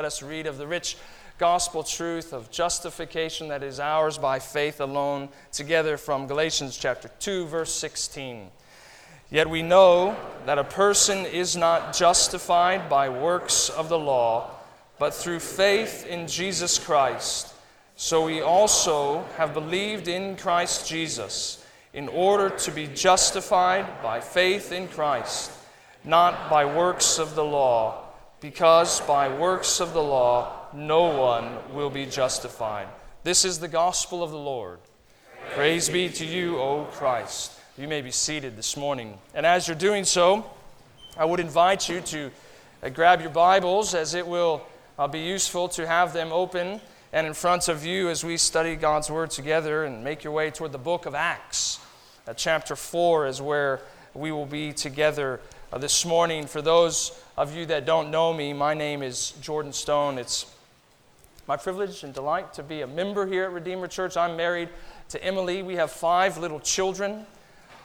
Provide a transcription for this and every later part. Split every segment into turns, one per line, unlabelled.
Let us read of the rich gospel truth of justification that is ours by faith alone, together from Galatians chapter 2, verse 16. Yet we know that a person is not justified by works of the law, but through faith in Jesus Christ. So we also have believed in Christ Jesus, in order to be justified by faith in Christ, not by works of the law because by works of the law no one will be justified. This is the gospel of the Lord. Praise be to you, O Christ. You may be seated this morning. And as you're doing so, I would invite you to uh, grab your Bibles as it will uh, be useful to have them open and in front of you as we study God's Word together and make your way toward the book of Acts. Uh, chapter 4 is where we will be together this morning. For those of you that don't know me, my name is Jordan Stone. It's my privilege and delight to be a member here at Redeemer Church. I'm married to Emily. We have five little children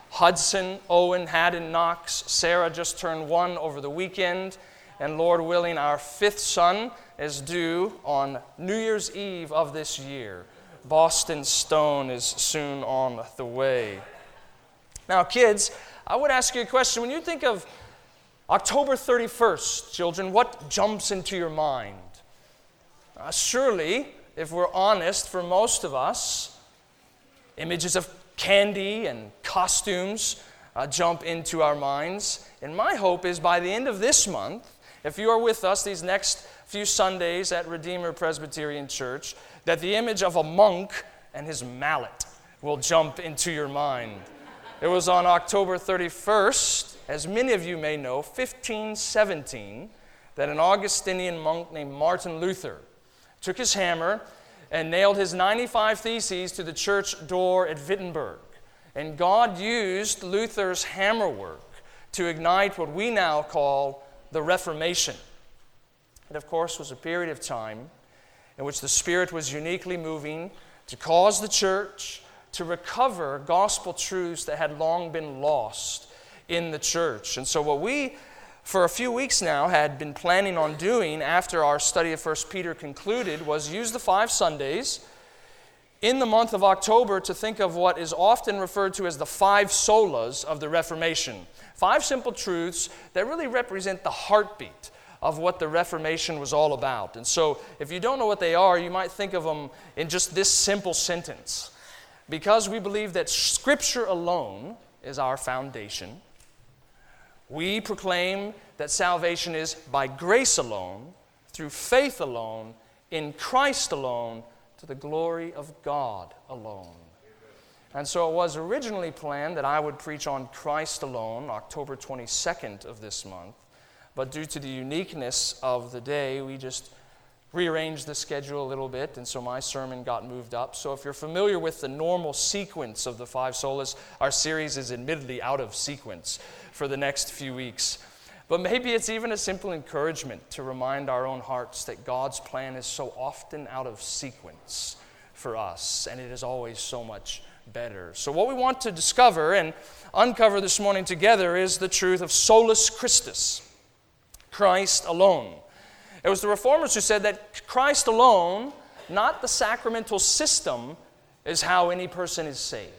Hudson, Owen, Haddon, Knox. Sarah just turned one over the weekend. And Lord willing, our fifth son is due on New Year's Eve of this year. Boston Stone is soon on the way. Now, kids, I would ask you a question. When you think of October 31st, children, what jumps into your mind? Uh, surely, if we're honest, for most of us, images of candy and costumes uh, jump into our minds. And my hope is by the end of this month, if you are with us these next few Sundays at Redeemer Presbyterian Church, that the image of a monk and his mallet will jump into your mind. It was on October 31st, as many of you may know, 1517, that an Augustinian monk named Martin Luther took his hammer and nailed his 95 Theses to the church door at Wittenberg. And God used Luther's hammer work to ignite what we now call the Reformation. It, of course, was a period of time in which the Spirit was uniquely moving to cause the church to recover gospel truths that had long been lost in the church. And so, what we, for a few weeks now, had been planning on doing after our study of 1 Peter concluded was use the five Sundays in the month of October to think of what is often referred to as the five solas of the Reformation. Five simple truths that really represent the heartbeat of what the Reformation was all about. And so, if you don't know what they are, you might think of them in just this simple sentence because we believe that Scripture alone is our foundation, we proclaim that salvation is by grace alone, through faith alone, in Christ alone, to the glory of God alone. And so it was originally planned that I would preach on Christ alone, October 22nd of this month. But due to the uniqueness of the day, we just rearranged the schedule a little bit, and so my sermon got moved up. So, if you're familiar with the normal sequence of the five solas, our series is admittedly out of sequence for the next few weeks. But maybe it's even a simple encouragement to remind our own hearts that God's plan is so often out of sequence for us, and it is always so much better. So, what we want to discover and uncover this morning together is the truth of solus Christus, Christ alone. It was the reformers who said that Christ alone, not the sacramental system, is how any person is saved.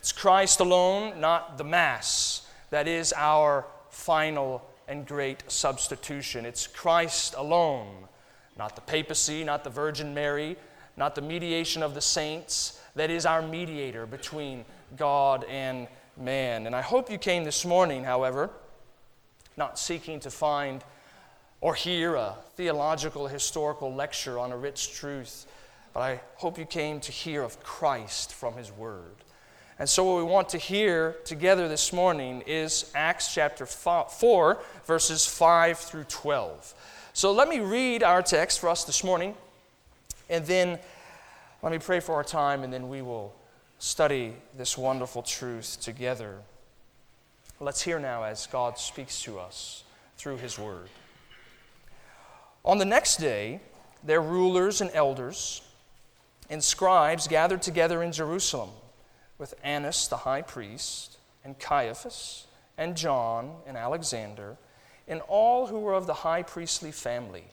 It's Christ alone, not the Mass, that is our final and great substitution. It's Christ alone, not the papacy, not the Virgin Mary, not the mediation of the saints, that is our mediator between God and man. And I hope you came this morning, however, not seeking to find or hear a theological, historical lecture on a rich truth, but I hope you came to hear of Christ from His Word. And so, what we want to hear together this morning is Acts chapter 4, verses 5 through 12. So, let me read our text for us this morning, and then let me pray for our time, and then we will study this wonderful truth together. Let's hear now as God speaks to us through His Word. On the next day, their rulers and elders and scribes gathered together in Jerusalem with Annas the high priest, and Caiaphas, and John, and Alexander, and all who were of the high priestly family.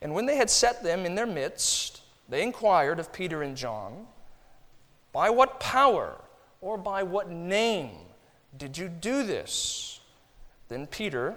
And when they had set them in their midst, they inquired of Peter and John, By what power or by what name did you do this? Then Peter,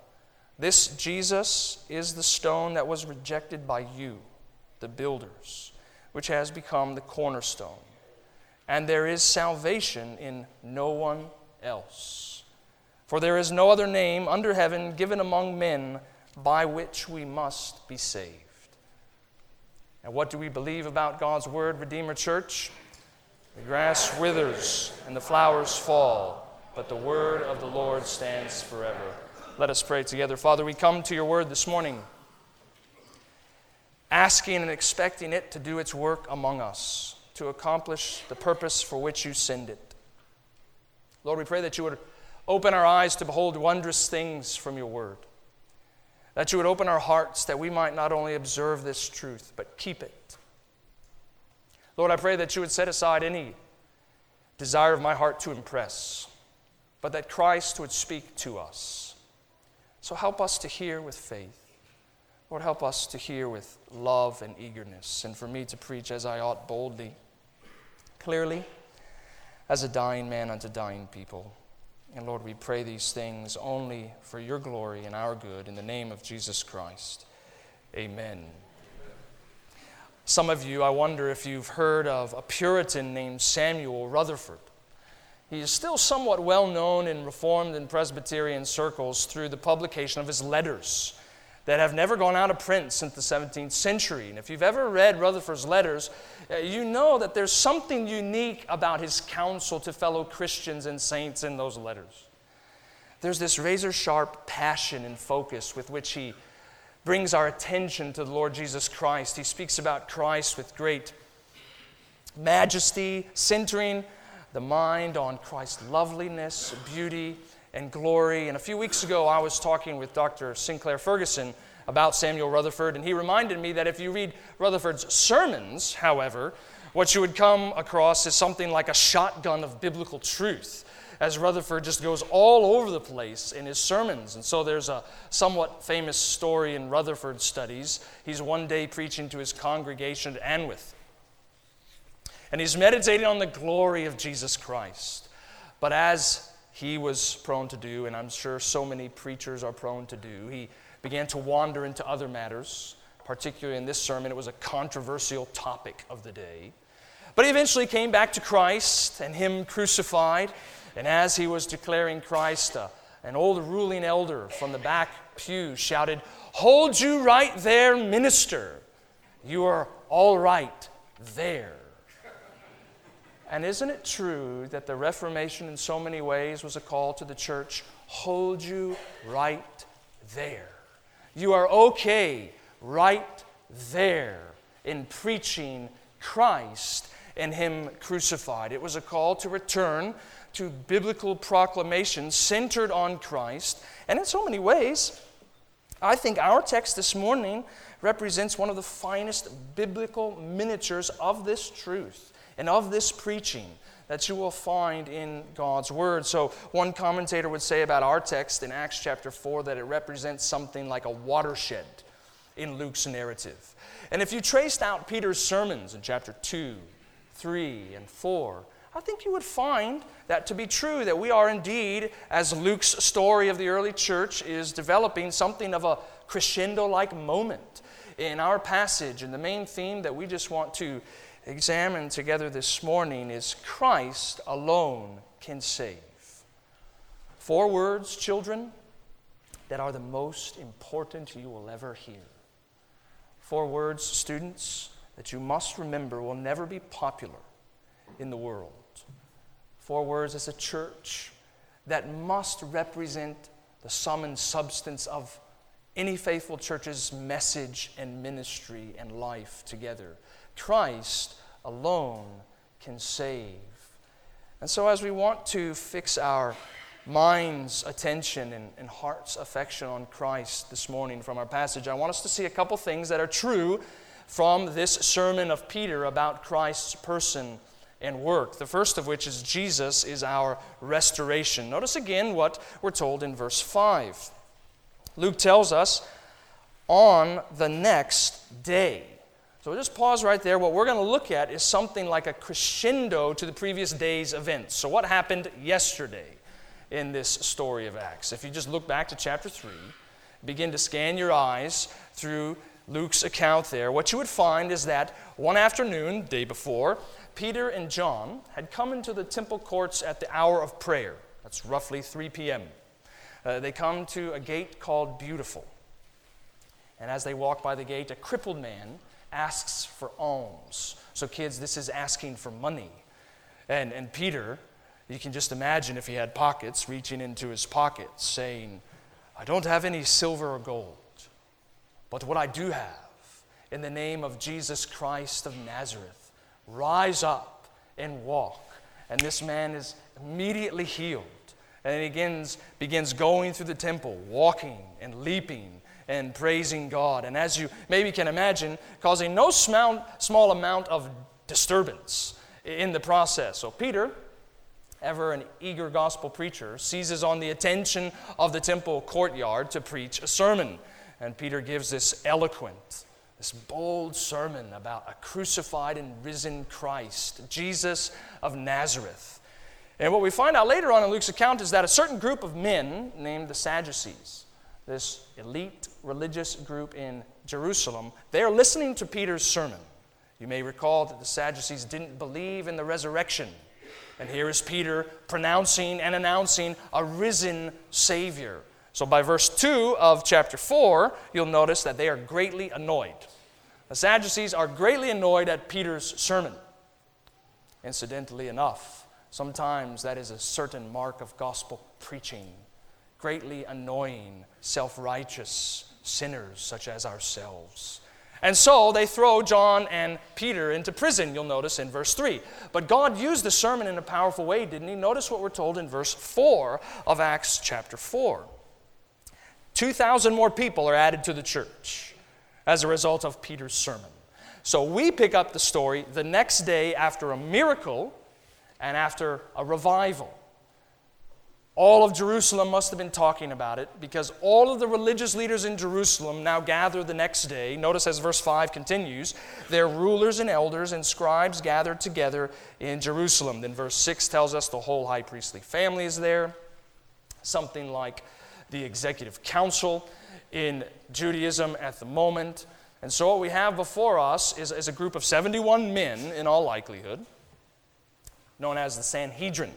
This Jesus is the stone that was rejected by you, the builders, which has become the cornerstone. And there is salvation in no one else. For there is no other name under heaven given among men by which we must be saved. And what do we believe about God's Word, Redeemer Church? The grass withers and the flowers fall, but the Word of the Lord stands forever. Let us pray together. Father, we come to your Word this morning, asking and expecting it to do its work among us, to accomplish the purpose for which you send it. Lord, we pray that you would open our eyes to behold wondrous things from your Word that you would open our hearts that we might not only observe this truth, but keep it. Lord, I pray that you would set aside any desire of my heart to impress, but that Christ would speak to us. So help us to hear with faith. Lord, help us to hear with love and eagerness, and for me to preach as I ought boldly, clearly, as a dying man unto dying people. And Lord, we pray these things only for your glory and our good in the name of Jesus Christ. Amen. Some of you, I wonder if you've heard of a Puritan named Samuel Rutherford. He is still somewhat well known in Reformed and Presbyterian circles through the publication of his letters that have never gone out of print since the 17th century. And if you've ever read Rutherford's letters, uh, you know that there's something unique about his counsel to fellow Christians and saints in those letters. There's this razor sharp passion and focus with which he brings our attention to the Lord Jesus Christ. He speaks about Christ with great majesty, centering the mind on Christ's loveliness, beauty, and glory. And a few weeks ago, I was talking with Dr. Sinclair Ferguson about Samuel Rutherford, and he reminded me that if you read Rutherford's sermons, however, what you would come across is something like a shotgun of biblical truth, as Rutherford just goes all over the place in his sermons. And so there's a somewhat famous story in Rutherford studies. He's one day preaching to his congregation at Anwoth, and he's meditating on the glory of Jesus Christ. But as he was prone to do, and I'm sure so many preachers are prone to do. He began to wander into other matters. Particularly in this sermon, it was a controversial topic of the day. But he eventually came back to Christ and Him crucified. And as he was declaring Christ, uh, an old ruling elder from the back pew shouted, Hold you right there, minister. You are all right there. And isn't it true that the Reformation, in so many ways, was a call to the church? Hold you right there. You are okay right there in preaching Christ and Him crucified. It was a call to return to biblical proclamation centered on Christ. And in so many ways, I think our text this morning represents one of the finest biblical miniatures of this truth and of this preaching that you will find in God's Word. So, one commentator would say about our text in Acts chapter 4 that it represents something like a watershed in Luke's narrative. And if you traced out Peter's sermons in chapter 2, 3, and 4, I think you would find that to be true, that we are indeed, as Luke's story of the early church is developing, something of a crescendo like moment in our passage. And the main theme that we just want to examine together this morning is Christ alone can save. Four words, children, that are the most important you will ever hear. Four words, students, that you must remember will never be popular in the world. Four words as a church that must represent the sum and substance of any faithful church's message and ministry and life together. Christ alone can save. And so, as we want to fix our mind's attention and, and, heart's affection on Christ this morning from our passage, I want us to see a couple things that are true from this sermon of Peter about Christ's person and work. The first of which is Jesus is our restoration. Notice again what we're told in verse 5. Luke tells us on the next day. So just pause right there. What we're going to look at is something like a crescendo to the previous day's events. So, what happened yesterday in this story of Acts? If you just look back to chapter 3, begin to scan your eyes through Luke's account there, what you would find is that one afternoon, day before, Peter and John had come into the temple courts at the hour of prayer. That's roughly 3 p.m. Uh, they come to a gate called Beautiful. And as they walk by the gate, a crippled man asks for alms. So, kids, this is asking for money. And, and Peter, you can just imagine if he had pockets, reaching into his pockets, saying, I don't have any silver or gold, but what I do have, in the name of Jesus Christ of Nazareth, rise up and walk. And this man is immediately healed. And he begins, begins going through the temple, walking and leaping and praising God. And as you maybe can imagine, causing no small, small amount of disturbance in the process. So, Peter, ever an eager gospel preacher, seizes on the attention of the temple courtyard to preach a sermon. And Peter gives this eloquent, this bold sermon about a crucified and risen Christ, Jesus of Nazareth. And what we find out later on in Luke's account is that a certain group of men named the Sadducees, this elite religious group in Jerusalem, they are listening to Peter's sermon. You may recall that the Sadducees didn't believe in the resurrection. And here is Peter pronouncing and announcing a risen Savior. So by verse 2 of chapter 4, you'll notice that they are greatly annoyed. The Sadducees are greatly annoyed at Peter's sermon. Incidentally enough, sometimes that is a certain mark of gospel preaching greatly annoying, self righteous sinners such as ourselves. And so they throw John and Peter into prison, you'll notice in verse 3. But God used the sermon in a powerful way, didn't He? Notice what we're told in verse 4 of Acts chapter 4. 2,000 more people are added to the church as a result of Peter's sermon. So we pick up the story the next day after a miracle and after a revival. All of Jerusalem must have been talking about it because all of the religious leaders in Jerusalem now gather the next day. Notice as verse 5 continues, their rulers and elders and scribes gathered together in Jerusalem. Then verse 6 tells us the whole high priestly family is there, something like the executive council in Judaism at the moment. And so what we have before us is, is a group of 71 men, in all likelihood, known as the Sanhedrin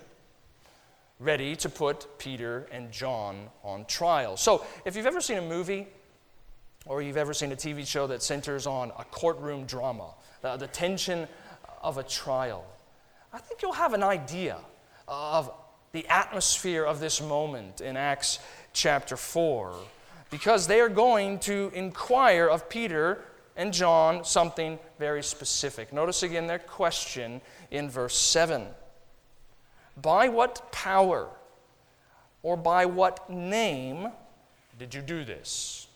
ready to put Peter and John on trial. So, if you've ever seen a movie or you've ever seen a TV show that centers on a courtroom drama, the, the tension of a trial, I think you'll have an idea of the atmosphere of this moment in Acts chapter 4 because they are going to inquire of Peter and John something very specific. Notice again their question in verse 7. By what power or by what name did you do this?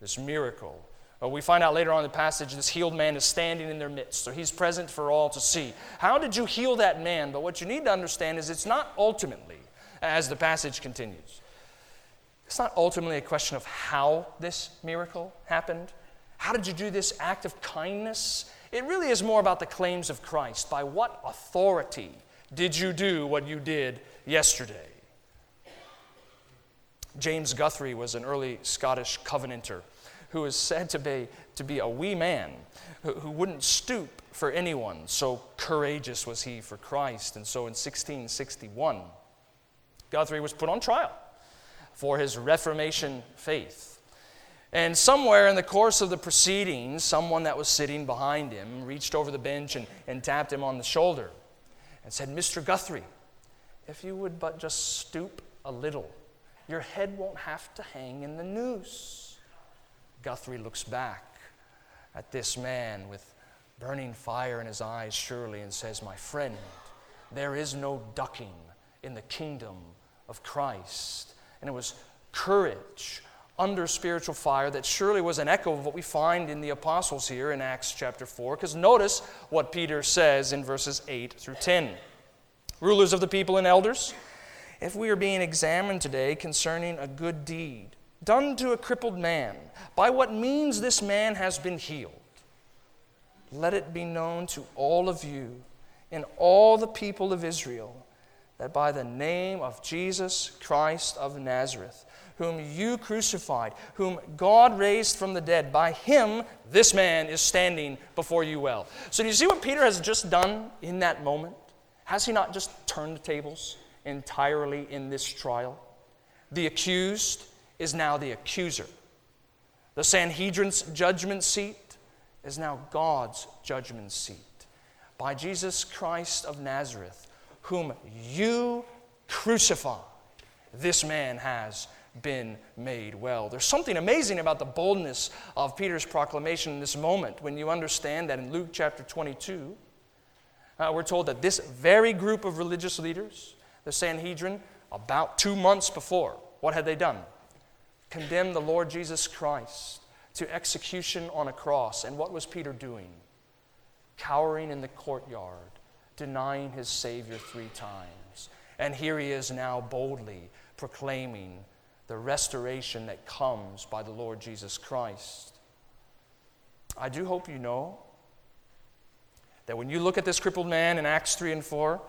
This miracle. Well, we find out later on in the passage this healed man is standing in their midst, so he's present for all to see. How did you heal that man? But what you need to understand is it's not ultimately, as the passage continues, it's not ultimately a question of how this miracle happened. How did you do this act of kindness? It really is more about the claims of Christ. By what authority did you do what you did yesterday? James Guthrie was an early Scottish Covenanter who was said to be, to be a wee man who, who wouldn't stoop for anyone. So courageous was he for Christ. And so in 1661, Guthrie was put on trial for his Reformation faith. And somewhere in the course of the proceedings, someone that was sitting behind him reached over the bench and, and tapped him on the shoulder and said, Mr. Guthrie, if you would but just stoop a little, your head won't have to hang in the noose. Guthrie looks back at this man with burning fire in his eyes, surely, and says, My friend, there is no ducking in the kingdom of Christ. And it was courage under spiritual fire that surely was an echo of what we find in the apostles here in Acts chapter 4. Because notice what Peter says in verses 8 through 10. Rulers of the people and elders, if we are being examined today concerning a good deed done to a crippled man, by what means this man has been healed, let it be known to all of you and all the people of Israel that by the name of Jesus Christ of Nazareth, whom you crucified, whom God raised from the dead, by him this man is standing before you well. So, do you see what Peter has just done in that moment? Has he not just turned the tables entirely in this trial? The accused is now the accuser. The Sanhedrin's judgment seat is now God's judgment seat. By Jesus Christ of Nazareth, whom you crucified, this man has been made well. There's something amazing about the boldness of Peter's proclamation in this moment when you understand that in Luke chapter 22, uh, we're told that this very group of religious leaders, the Sanhedrin, about two months before, what had they done? Condemned the Lord Jesus Christ to execution on a cross. And what was Peter doing? Cowering in the courtyard, denying his Savior three times. And here he is now boldly proclaiming the restoration that comes by the Lord Jesus Christ. I do hope you know that when you look at this crippled man in Acts 3 and 4,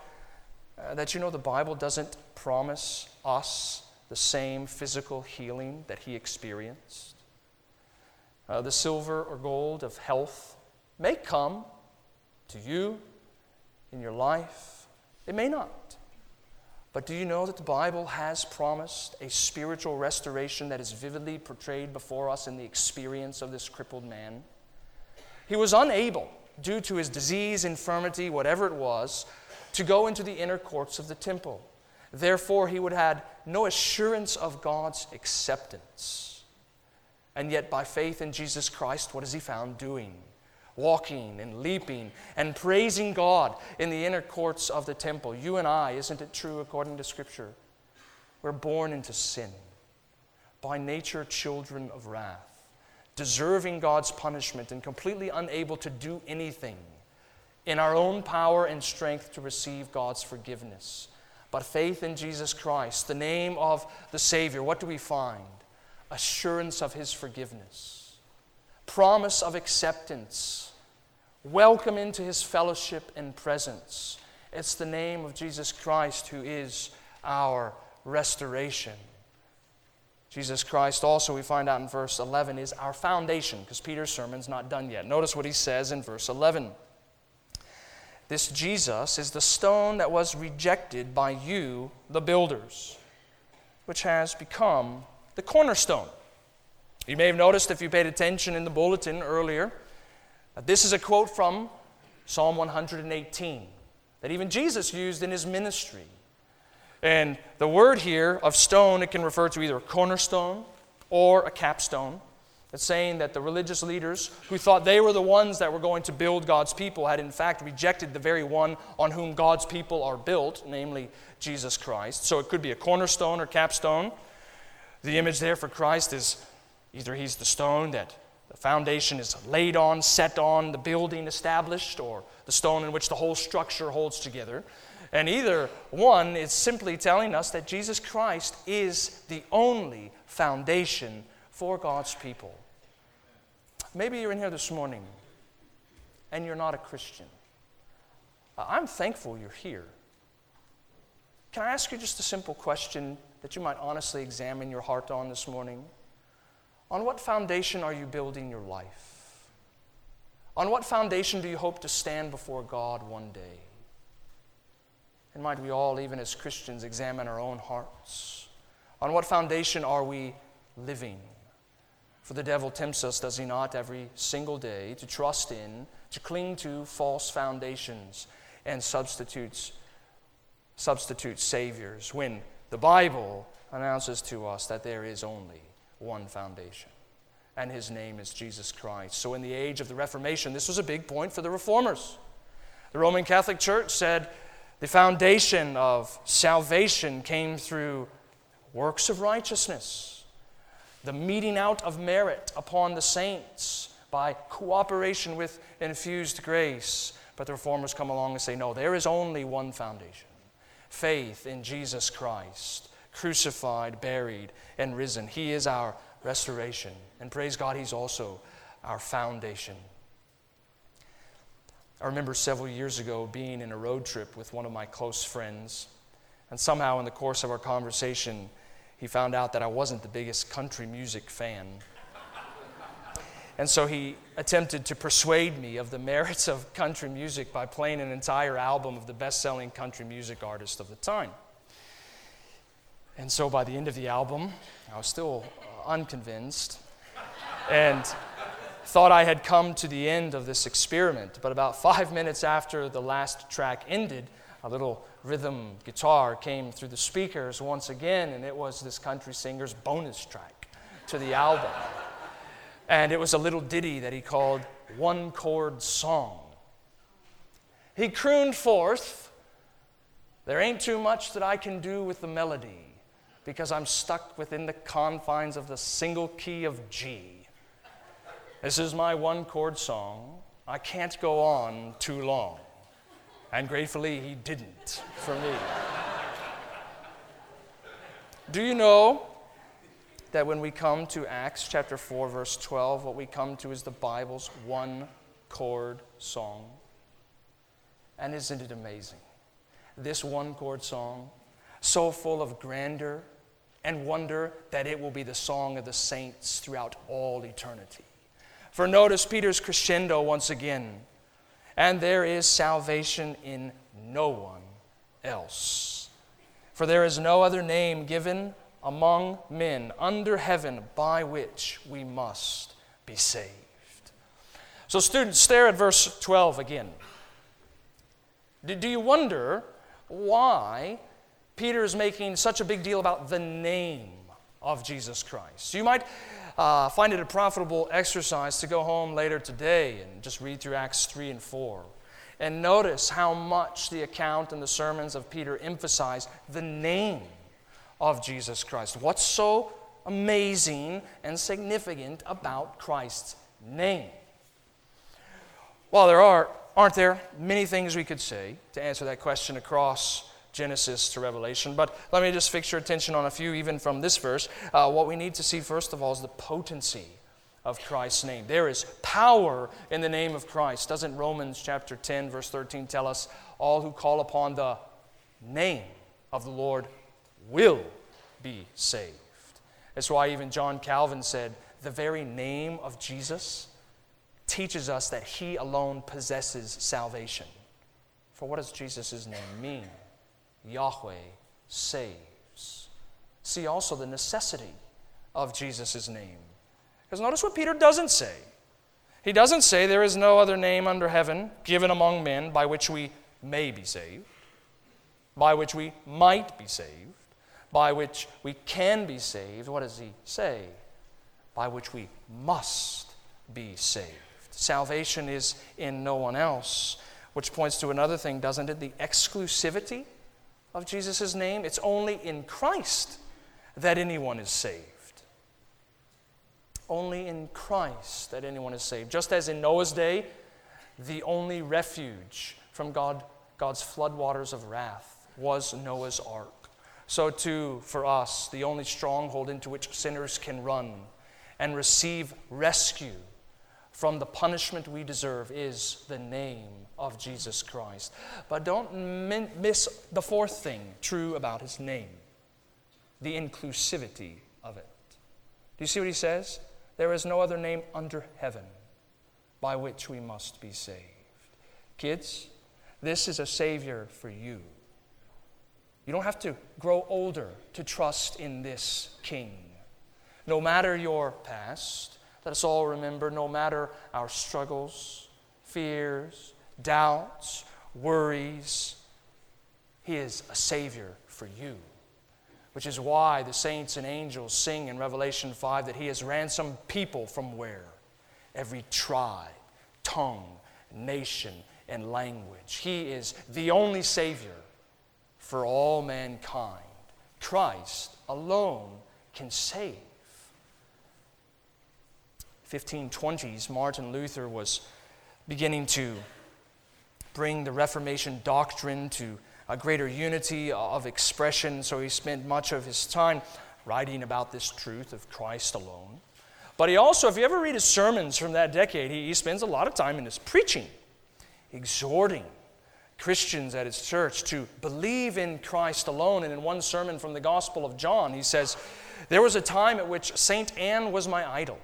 uh, that you know the Bible doesn't promise us the same physical healing that he experienced. Uh, the silver or gold of health may come to you in your life, it may not. But do you know that the Bible has promised a spiritual restoration that is vividly portrayed before us in the experience of this crippled man? He was unable, due to his disease, infirmity, whatever it was, to go into the inner courts of the temple. Therefore, he would have had no assurance of God's acceptance. And yet, by faith in Jesus Christ, what is he found doing? Walking and leaping and praising God in the inner courts of the temple. You and I, isn't it true according to Scripture? We're born into sin, by nature, children of wrath, deserving God's punishment and completely unable to do anything in our own power and strength to receive God's forgiveness. But faith in Jesus Christ, the name of the Savior, what do we find? Assurance of His forgiveness, promise of acceptance welcome into his fellowship and presence. It's the name of Jesus Christ who is our restoration. Jesus Christ, also, we find out in verse 11, is our foundation, because Peter's sermon's not done yet. Notice what he says in verse 11. This Jesus is the stone that was rejected by you, the builders, which has become the cornerstone. You may have noticed if you paid attention in the bulletin earlier Uh, this is a quote from Psalm 118 that even Jesus used in his ministry. And the word here of stone, it can refer to either a cornerstone or a capstone. It's saying that the religious leaders who thought they were the ones that were going to build God's people had in fact rejected the very one on whom God's people are built, namely Jesus Christ. So it could be a cornerstone or capstone. The image there for Christ is either he's the stone that the foundation is laid on, set on, the building established, or the stone in which the whole structure holds together. And either one is simply telling us that Jesus Christ is the only foundation for God's people. Maybe you're in here this morning and you're not a Christian. I'm thankful you're here. Can I ask you just a simple question that you might honestly examine your heart on this morning? On what foundation are you building your life? On what foundation do you hope to stand before God one day? And might we all, even as Christians, examine our own hearts? On what foundation are we living? For the devil tempts us, does he not, every single day to trust in, to cling to false foundations and substitutes, substitute saviors when the Bible announces to us that there is only one foundation. and his name is Jesus Christ. So, in the age of the Reformation, this was a big point for the reformers. The Roman Catholic Church said the foundation of salvation came through works of righteousness, the meting out of merit upon the saints by cooperation with infused grace. But the reformers come along and say, no, there is only one foundation faith in Jesus Christ, crucified, buried, and risen. He is our restoration. And praise God, He's also our foundation. I remember several years ago being in a road trip with one of my close friends, and somehow in the course of our conversation, he found out that I wasn't the biggest country music fan. And so he attempted to persuade me of the merits of country music by playing an entire album of the best selling country music artist of the time. And so by the end of the album, I was still uh, unconvinced and thought I had come to the end of this experiment. But about five minutes after the last track ended, a little rhythm guitar came through the speakers once again, and it was this country singer's bonus track to the album. And it was a little ditty that he called One Chord Song. He crooned forth, There ain't too much that I can do with the melody because I'm stuck within the confines of the single key of G. This is my one chord song. I can't go on too long. And gratefully, he didn't for me. Do you know that when we come to Acts chapter 4, verse 12, what we come to is the Bible's one chord song? And isn't it amazing? This one chord song, so full of grandeur and wonder that it will be the song of the saints throughout all eternity. For notice Peter's crescendo once again. And there is salvation in no one else. For there is no other name given among men under heaven by which we must be saved. So, students, stare at verse 12 again. Do you wonder why Peter is making such a big deal about the name of Jesus Christ. You might uh, find it a profitable exercise to go home later today and just read through Acts 3 and 4 and notice how much the account and the sermons of Peter emphasize the name of Jesus Christ. What's so amazing and significant about Christ's name? Well, there are, aren't there, many things we could say to answer that question across Genesis to Revelation. But let me just fix your attention on a few, even from this verse. Uh, what we need to see, first of all, is the potency of Christ's name. There is power in the name of Christ. Doesn't Romans chapter 10, verse 13 tell us all who call upon the name of the Lord will be saved? That's why even John Calvin said, the very name of Jesus teaches us that he alone possesses salvation. For what does Jesus' name mean? Yahweh saves. See also the necessity of Jesus' name. Because notice what Peter doesn't say. He doesn't say there is no other name under heaven given among men by which we may be saved, by which we might be saved, by which we can be saved. What does he say? By which we must be saved. Salvation is in no one else, which points to another thing, doesn't it? The exclusivity of Jesus' name. It's only in Christ that anyone is saved. Only in Christ that anyone is saved. Just as in Noah's day, the only refuge from God, God's floodwaters of wrath was Noah's ark. So, too, for us, the only stronghold into which sinners can run and receive rescue from the punishment we deserve is the name of Jesus Christ. But don't miss the fourth thing true about his name the inclusivity of it. Do you see what he says? There is no other name under heaven by which we must be saved. Kids, this is a Savior for you. You don't have to grow older to trust in this King. No matter your past, let us all remember no matter our struggles, fears, doubts, worries, He is a Savior for you. which is why the saints and angels sing in Revelation 5 that He has ransomed people from where? Every tribe, tongue, nation, and language. He is the only Savior for all mankind. Christ alone can save. 1520s, Martin Luther was beginning to bring the Reformation doctrine to a greater unity of expression, so he spent much of his time writing about this truth of Christ alone. But he also, if you ever read his sermons from that decade, he, he spends a lot of time in his preaching, exhorting Christians at his church to believe in Christ alone. And in one sermon from the Gospel of John, he says, There was a time at which St. Anne was my idol,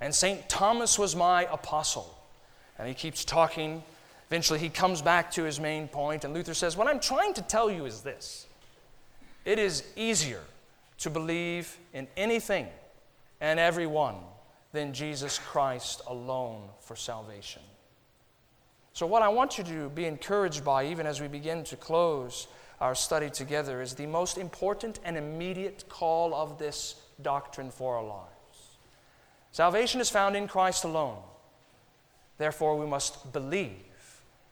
and St. Thomas was my apostle. And he keeps talking. Eventually, he comes back to his main point, and Luther says, What I'm trying to tell you is this it is easier to believe in anything and everyone than Jesus Christ alone for salvation. So, what I want you to be encouraged by, even as we begin to close our study together, is the most important and immediate call of this doctrine for our lives. Salvation is found in Christ alone. Therefore, we must believe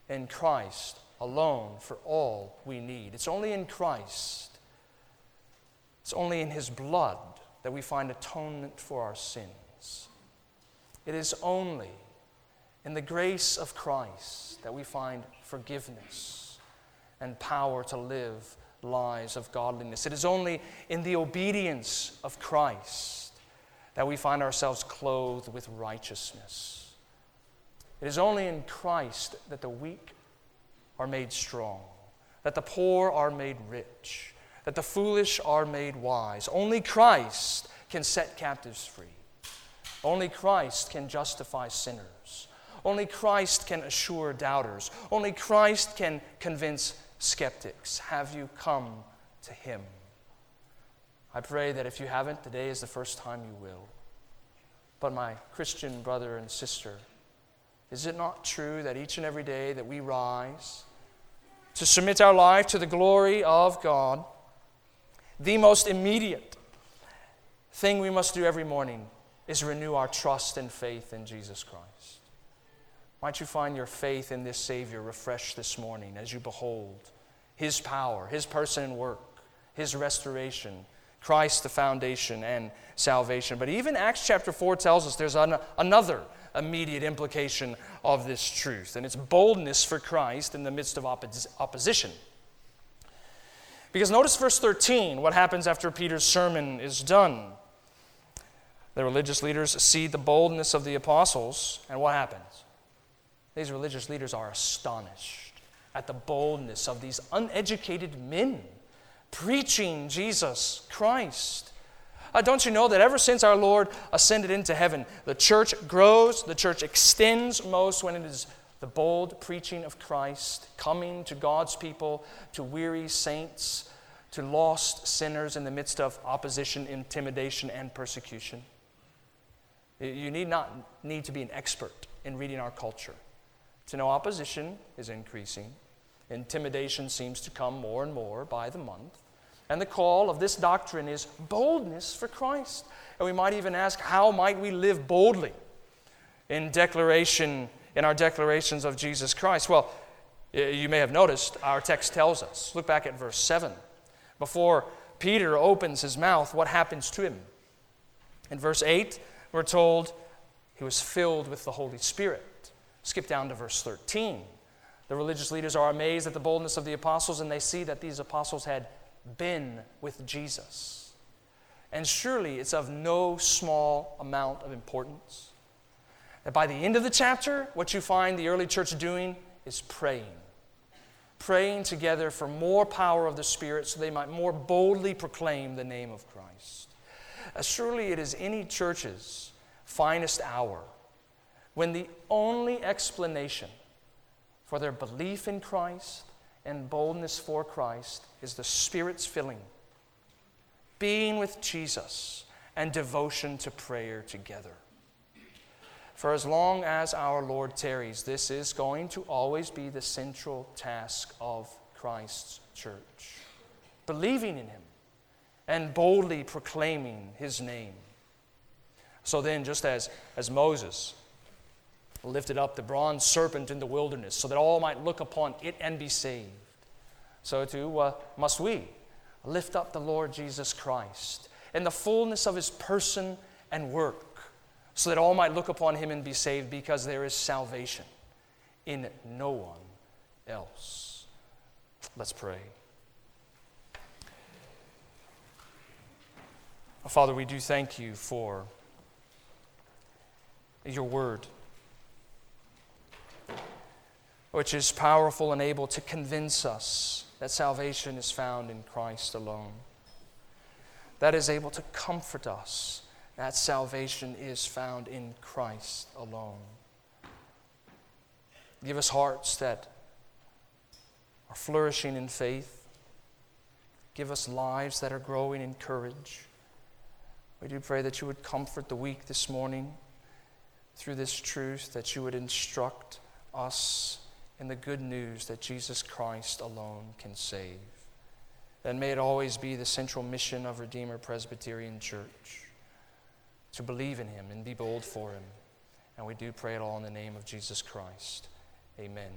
in Christ alone for all we need. It's only in Christ, it's only in His blood that we find atonement for our sins. It is only in the grace of Christ that we find forgiveness and power to live lives of godliness. It is only in the obedience of Christ that we find ourselves clothed with righteousness. It is only in Christ that the weak are made strong, that the poor are made rich, that the foolish are made wise. Only Christ can set captives free. Only Christ can justify sinners. Only Christ can assure doubters. Only Christ can convince skeptics. Have you come to Him? I pray that if you haven't, today is the first time you will. But, my Christian brother and sister, is it not true that each and every day that we rise to submit our life to the glory of God, the most immediate thing we must do every morning is renew our trust and faith in Jesus Christ? Might you find your faith in this Savior refreshed this morning as you behold His power, His person and work, His restoration, Christ the foundation and salvation. But even Acts chapter 4 tells us there's an, another immediate implication of this truth, and it's boldness for Christ in the midst of oppos- opposition. Because notice verse 13, what happens after Peter's sermon is done. The religious leaders see the boldness of the apostles, and what happens? These religious leaders are astonished at the boldness of these uneducated men preaching Jesus Christ. Uh, don't you know that ever since our Lord ascended into heaven, the church grows, the church extends most when it is the bold preaching of Christ coming to God's people, to weary saints, to lost sinners in the midst of opposition, intimidation, and persecution. You need not need to be an expert in reading our culture to know opposition is increasing. Intimidation seems to come more and more by the month. And the call of this doctrine is boldness for Christ. And we might even ask, how might we live boldly in declaration, in our declarations of Jesus Christ? Well, you may have noticed our text tells us. Look back at verse 7. Before Peter opens his mouth, what happens to him? In verse 8, we're told he was filled with the Holy Spirit. Skip down to verse 13. The religious leaders are amazed at the boldness of the apostles, and they see that these apostles had been with Jesus. And surely it's of no small amount of importance that by the end of the chapter, what you find the early church doing is praying. Praying together for more power of the Spirit so they might more boldly proclaim the name of Christ. Uh, surely it is any church's finest hour when the only explanation for their belief in Christ and boldness for Christ is the Spirit's filling, being with Jesus, and devotion to prayer together. For as long as our Lord tarries, this is going to always be the central task of Christ's church. Believing in Him, and boldly proclaiming his name. So then, just as, as Moses lifted up the bronze serpent in the wilderness so that all might look upon it and be saved, so too uh, must we lift up the Lord Jesus Christ in the fullness of his person and work so that all might look upon him and be saved because there is salvation in no one else. Let's pray. Father, we do thank you for your word, which is powerful and able to convince us that salvation is found in Christ alone, that is able to comfort us that salvation is found in Christ alone. Give us hearts that are flourishing in faith. Give us lives that are growing in courage. We do pray that you would comfort the weak this morning through this truth, that you would instruct us in the good news that Jesus Christ alone can save. And may it always be the central mission of Redeemer Presbyterian Church to believe in him and be bold for him. And we do pray it all in the name of Jesus Christ. Amen.